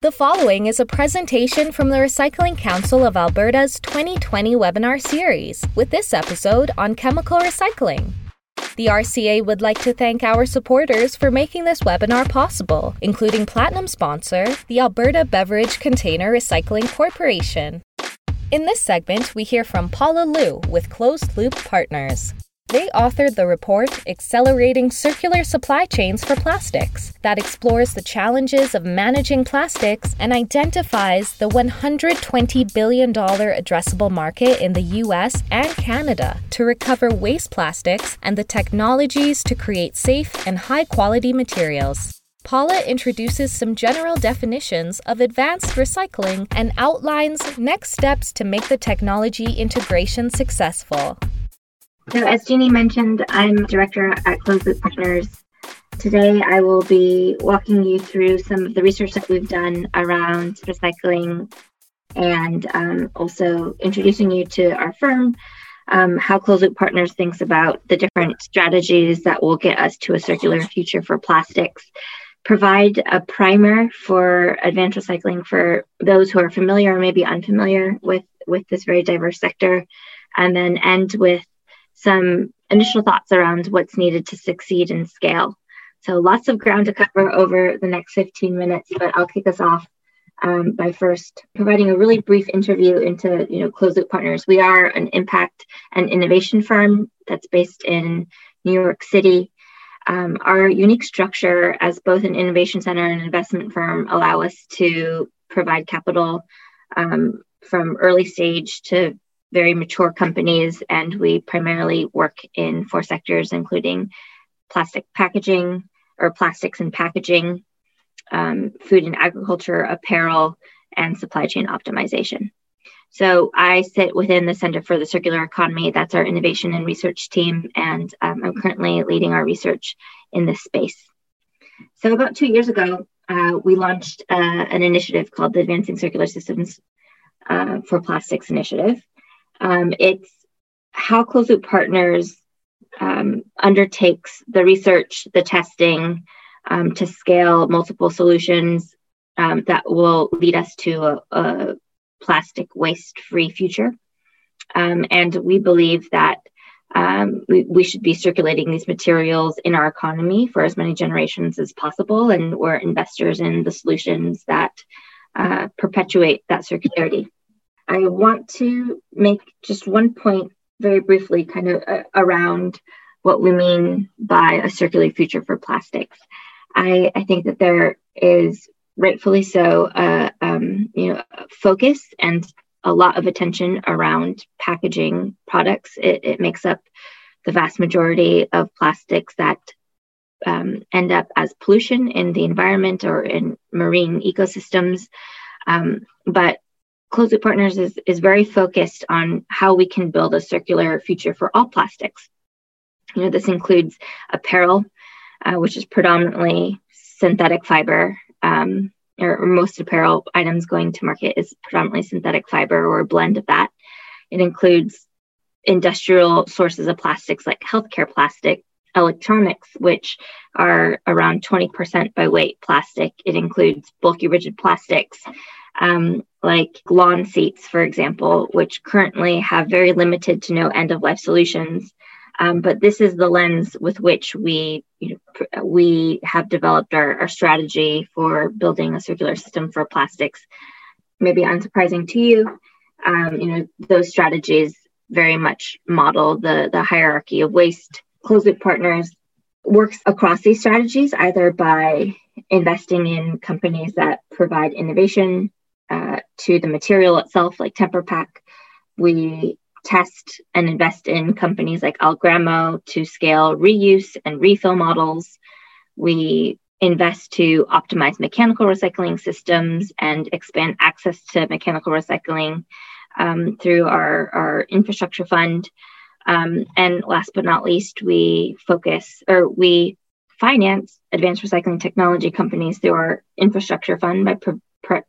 The following is a presentation from the Recycling Council of Alberta's 2020 webinar series, with this episode on chemical recycling. The RCA would like to thank our supporters for making this webinar possible, including Platinum sponsor, the Alberta Beverage Container Recycling Corporation. In this segment, we hear from Paula Liu with Closed Loop Partners. They authored the report Accelerating Circular Supply Chains for Plastics that explores the challenges of managing plastics and identifies the $120 billion addressable market in the US and Canada to recover waste plastics and the technologies to create safe and high quality materials. Paula introduces some general definitions of advanced recycling and outlines next steps to make the technology integration successful. So, as Jeannie mentioned, I'm director at Closed Loop Partners. Today, I will be walking you through some of the research that we've done around recycling and um, also introducing you to our firm, um, how Closed Loop Partners thinks about the different strategies that will get us to a circular future for plastics, provide a primer for advanced recycling for those who are familiar or maybe unfamiliar with, with this very diverse sector, and then end with some initial thoughts around what's needed to succeed and scale. So lots of ground to cover over the next 15 minutes, but I'll kick us off um, by first providing a really brief interview into you know closed loop partners. We are an impact and innovation firm that's based in New York City. Um, our unique structure as both an innovation center and an investment firm allow us to provide capital um, from early stage to very mature companies, and we primarily work in four sectors, including plastic packaging or plastics and packaging, um, food and agriculture, apparel, and supply chain optimization. So I sit within the Center for the Circular Economy. That's our innovation and research team, and um, I'm currently leading our research in this space. So about two years ago, uh, we launched uh, an initiative called the Advancing Circular Systems uh, for Plastics Initiative. Um, it's how Closed Loop Partners um, undertakes the research, the testing um, to scale multiple solutions um, that will lead us to a, a plastic waste free future. Um, and we believe that um, we, we, should be circulating these materials in our economy for as many generations as possible. And we're investors in the solutions that uh, perpetuate that circularity. I want to make just one point very briefly, kind of uh, around what we mean by a circular future for plastics. I, I think that there is rightfully so, uh, um, you know, focus and a lot of attention around packaging products. It, it makes up the vast majority of plastics that um, end up as pollution in the environment or in marine ecosystems. Um, but Closed Loop Partners is, is very focused on how we can build a circular future for all plastics. You know, this includes apparel, uh, which is predominantly synthetic fiber, um, or, most apparel items going to market is predominantly synthetic fiber or a blend of that. It includes industrial sources of plastics like healthcare plastic, electronics, which are around 20% by weight plastic. It includes bulky rigid plastics, um, like lawn seats, for example, which currently have very limited to no end of life solutions. Um, but this is the lens with which we you know, we have developed our, our strategy for building a circular system for plastics. Maybe unsurprising to you, um, you know those strategies very much model the the hierarchy of waste. Closed loop partners works across these strategies either by investing in companies that provide innovation uh, to the material itself, like TemperPack, We test and invest in companies like Algramo to scale reuse and refill models. We invest to optimize mechanical recycling systems and expand access to mechanical recycling um, through our, our infrastructure fund. Um, and last but not least, we focus or we finance advanced recycling technology companies through our infrastructure fund by pro-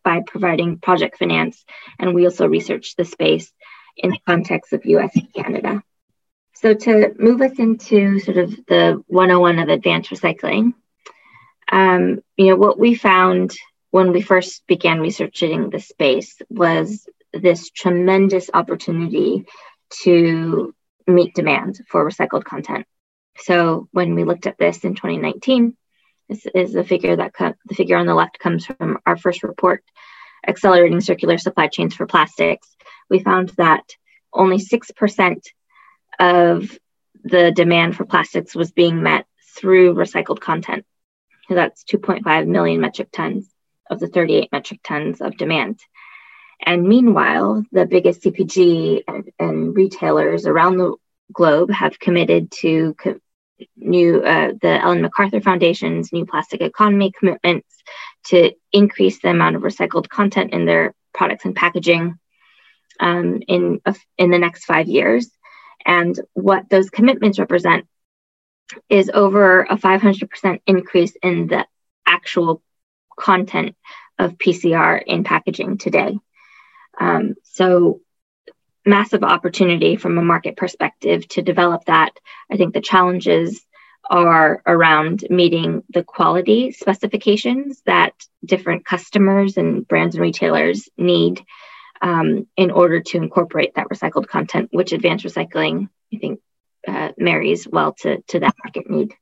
by providing project finance, and we also research the space in the context of US and Canada. So, to move us into sort of the 101 of advanced recycling, um, you know, what we found when we first began researching the space was this tremendous opportunity to meet demand for recycled content. So when we looked at this in 2019, this is the figure that co- the figure on the left comes from our first report, accelerating circular supply chains for plastics. We found that only six percent of the demand for plastics was being met through recycled content. So that's 2.5 million metric tons of the 38 metric tons of demand. And meanwhile, the biggest CPG and, and retailers around the globe have committed to co- new uh, the Ellen MacArthur Foundation's new plastic economy commitments to increase the amount of recycled content in their products and packaging um, in in the next five years. And what those commitments represent is over a 500% increase in the actual content of PCR in packaging today. Um, so, massive opportunity from a market perspective to develop that. I think the challenges are around meeting the quality specifications that different customers and brands and retailers need um, in order to incorporate that recycled content, which advanced recycling, I think, uh, marries well to, to that market need.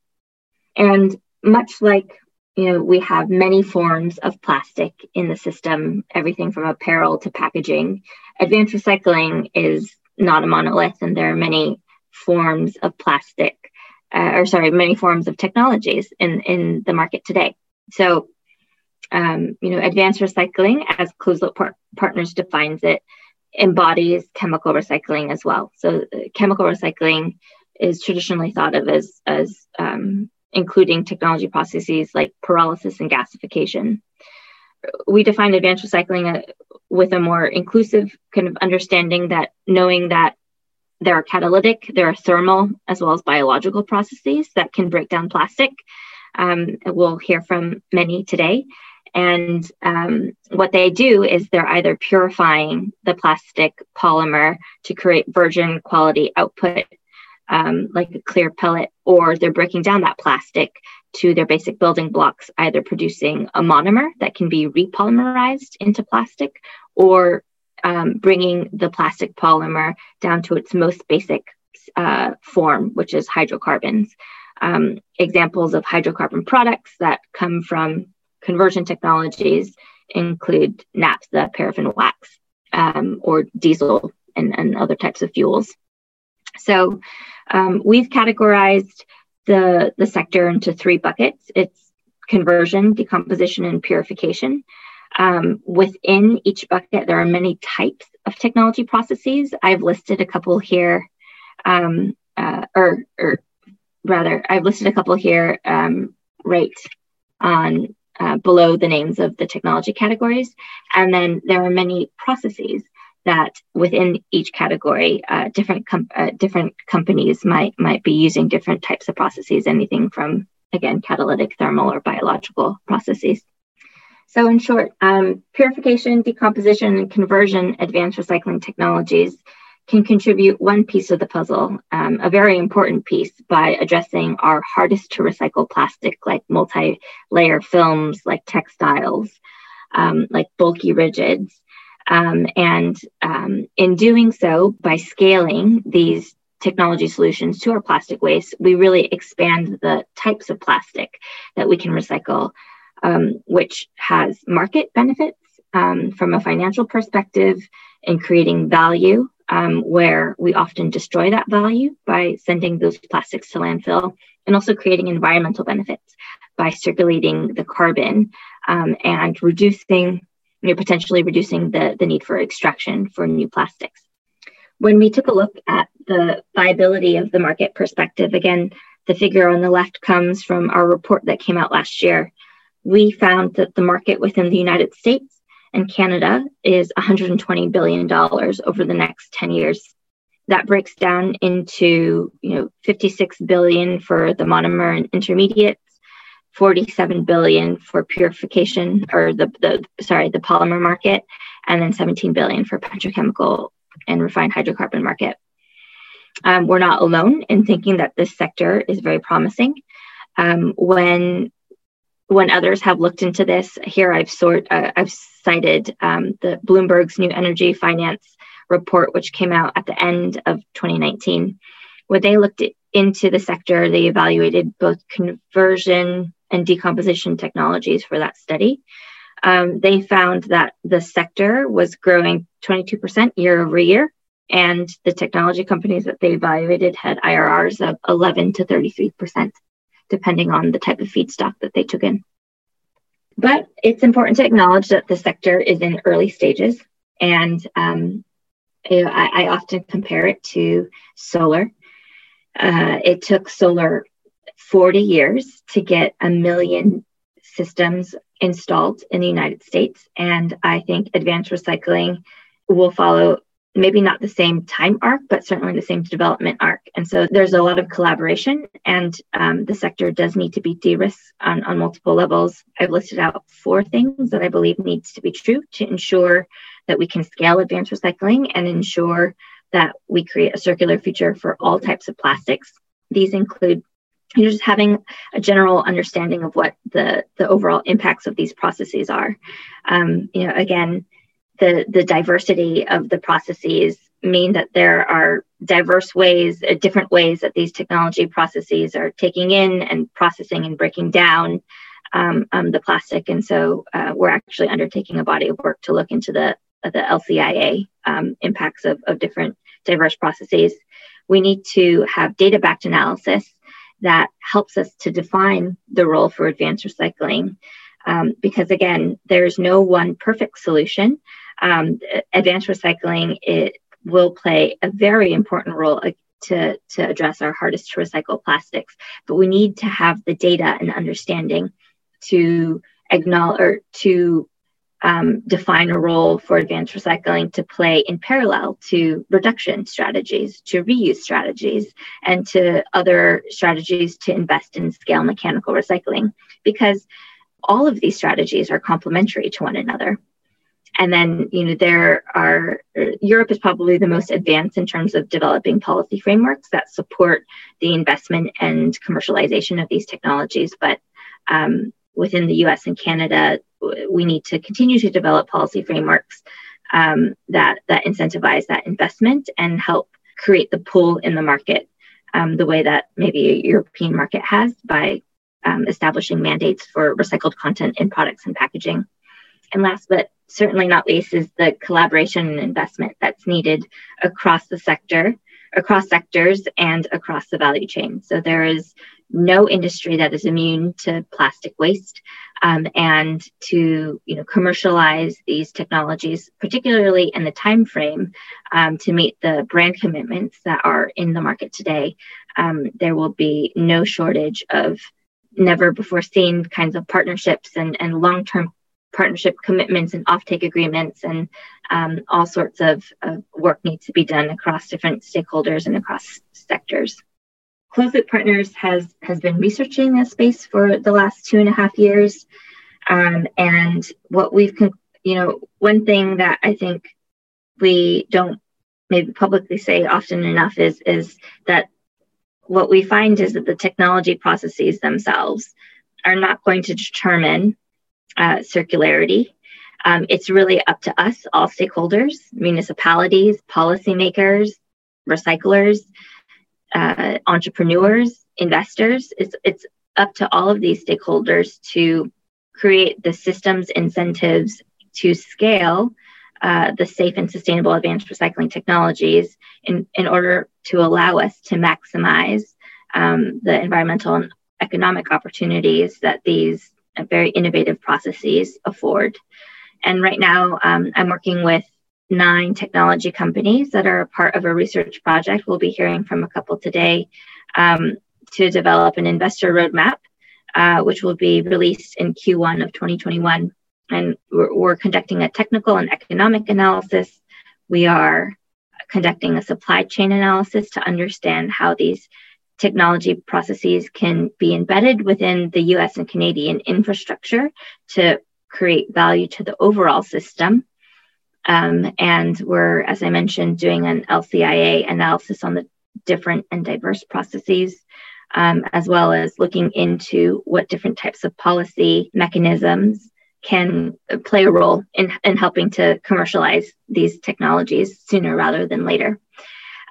And much like you know, we have many forms of plastic in the system, everything from apparel to packaging. Advanced recycling is not a monolith, and there are many forms of plastic, uh, or sorry, many forms of technologies in, in the market today. So, um, you know, advanced recycling, as Closed Loop par- Partners defines it, embodies chemical recycling as well. So, uh, chemical recycling is traditionally thought of as as um, including technology processes like pyrolysis and gasification. We define advanced recycling uh, with a more inclusive kind of understanding that knowing that there are catalytic, there are thermal, as well as biological processes that can break down plastic. Um, we'll hear from many today. And um, what they do is they're either purifying the plastic polymer to create virgin quality output um, like a clear pellet, or they're breaking down that plastic to their basic building blocks, either producing a monomer that can be repolymerized into plastic, or um, bringing the plastic polymer down to its most basic uh, form, which is hydrocarbons. Um, examples of hydrocarbon products that come from conversion technologies include naphtha, paraffin wax, um, or diesel and, and other types of fuels. So um, we've categorized the, the sector into three buckets. It's conversion, decomposition, and purification. Um, within each bucket, there are many types of technology processes. I've listed a couple here, um, uh, or, or rather, I've listed a couple here um, right on uh, below the names of the technology categories. And then there are many processes that within each category, uh, different com- uh, different companies might might be using different types of processes, anything from again catalytic, thermal, or biological processes. So, in short, um, purification, decomposition, and conversion advanced recycling technologies can contribute one piece of the puzzle, um, a very important piece, by addressing our hardest to recycle plastic, like multi layer films, like textiles, um, like bulky rigids. Um, and um, in doing so, by scaling these technology solutions to our plastic waste, we really expand the types of plastic that we can recycle, um, which has market benefits um, from a financial perspective in creating value, um, where we often destroy that value by sending those plastics to landfill, and also creating environmental benefits by circulating the carbon um, and reducing you know, potentially reducing the, the need for extraction for new plastics. When we took a look at the viability of the market perspective, again, the figure on the left comes from our report that came out last year. We found that the market within the United States and Canada is $120 billion over the next 10 years. That breaks down into, you know, 56 billion for the monomer and intermediate 47 billion for purification or the, the sorry the polymer market and then 17 billion for petrochemical and refined hydrocarbon market um, we're not alone in thinking that this sector is very promising um, when when others have looked into this, here I've sort uh, I've cited um, the Bloomberg's New Energy Finance report, which came out at the end of 2019, where they looked into the sector. They evaluated both conversion and decomposition technologies for that study. Um, they found that the sector was growing 22% year over year, and the technology companies that they evaluated had IRRs of 11 to 33%, depending on the type of feedstock that they took in. But it's important to acknowledge that the sector is in early stages, and um, I, I, often compare it to solar. Uh, it took solar 40 years to get a million systems installed in the United States. And I think advanced recycling will follow maybe not the same time arc, but certainly the same development arc. And so there's a lot of collaboration, and um, the sector does need to be de-risked on, on multiple levels. I've listed out four things that I believe needs to be true to ensure that we can scale advanced recycling and ensure that we create a circular future for all types of plastics. These include you just having a general understanding of what the the overall impacts of these processes are. Um, you know, again, the the diversity of the processes mean that there are diverse ways, uh, different ways that these technology processes are taking in and processing and breaking down um, um, the plastic. And so uh, we're actually undertaking a body of work to look into the the LCIA um, impacts of, of different diverse processes. We need to have data backed analysis that helps us to define the role for advanced recycling. Um, because again, there's no one perfect solution. Um, advanced recycling it will play a very important role uh, to, to address our hardest to recycle plastics, but we need to have the data and understanding to acknowledge or to um, define a role for advanced recycling to play in parallel to reduction strategies, to reuse strategies, and to other strategies to invest in scale mechanical recycling, because all of these strategies are complementary to one another. And then, you know, there are, Europe is probably the most advanced in terms of developing policy frameworks that support the investment and commercialization of these technologies. But um, within the US and Canada, we need to continue to develop policy frameworks um, that that incentivize that investment and help create the pull in the market um, the way that maybe a European market has by um, establishing mandates for recycled content in products and packaging. And last but certainly not least is the collaboration and investment that's needed across the sector, across sectors, and across the value chain. So there is no industry that is immune to plastic waste um, and to you know commercialize these technologies particularly in the time frame um, to meet the brand commitments that are in the market today um, there will be no shortage of never before seen kinds of partnerships and, and long-term partnership commitments and offtake agreements and um, all sorts of, of work needs to be done across different stakeholders and across sectors. Closed Loop Partners has has been researching this space for the last two and a half years, um, and what we've you know one thing that I think we don't maybe publicly say often enough is is that what we find is that the technology processes themselves are not going to determine uh, circularity. Um, it's really up to us, all stakeholders, municipalities, policymakers, recyclers, uh, entrepreneurs, investors. It's, it's up to all of these stakeholders to create the systems, incentives to scale uh, the safe and sustainable advanced recycling technologies in, in order to allow us to maximize um, the environmental and economic opportunities that these very innovative processes afford. And right now, um, I'm working with nine technology companies that are a part of a research project. We'll be hearing from a couple today um, to develop an investor roadmap, uh, which will be released in Q1 of 2021. And we're, we're conducting a technical and economic analysis. We are conducting a supply chain analysis to understand how these technology processes can be embedded within the US and Canadian infrastructure to create value to the overall system um, and we're, as I mentioned, doing an LCIA analysis on the different and diverse processes. um, as well as looking into what different types of policy mechanisms can play a role in, in helping to commercialize these technologies sooner rather than later.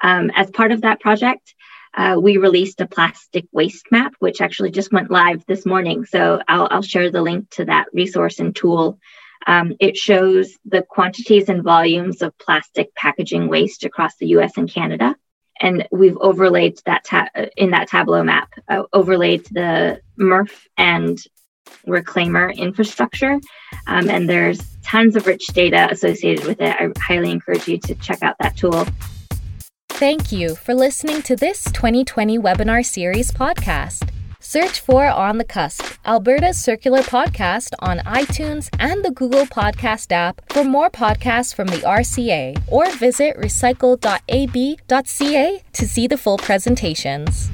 Um, as part of that project, uh, we released a plastic waste map, which actually just went live this morning. So I'll, I'll share the link to that resource and tool. Um, it shows the quantities and volumes of plastic packaging waste across the US and Canada. And we've overlaid that ta- in that Tableau map, uh, overlaid the MRF and reclaimer infrastructure. Um, and there's tons of rich data associated with it. I highly encourage you to check out that tool. Thank you for listening to this 2020 webinar series podcast. Search for On the Cusp, Alberta's circular podcast on iTunes and the Google Podcast app for more podcasts from the RCA or visit recycle.ab.ca to see the full presentations.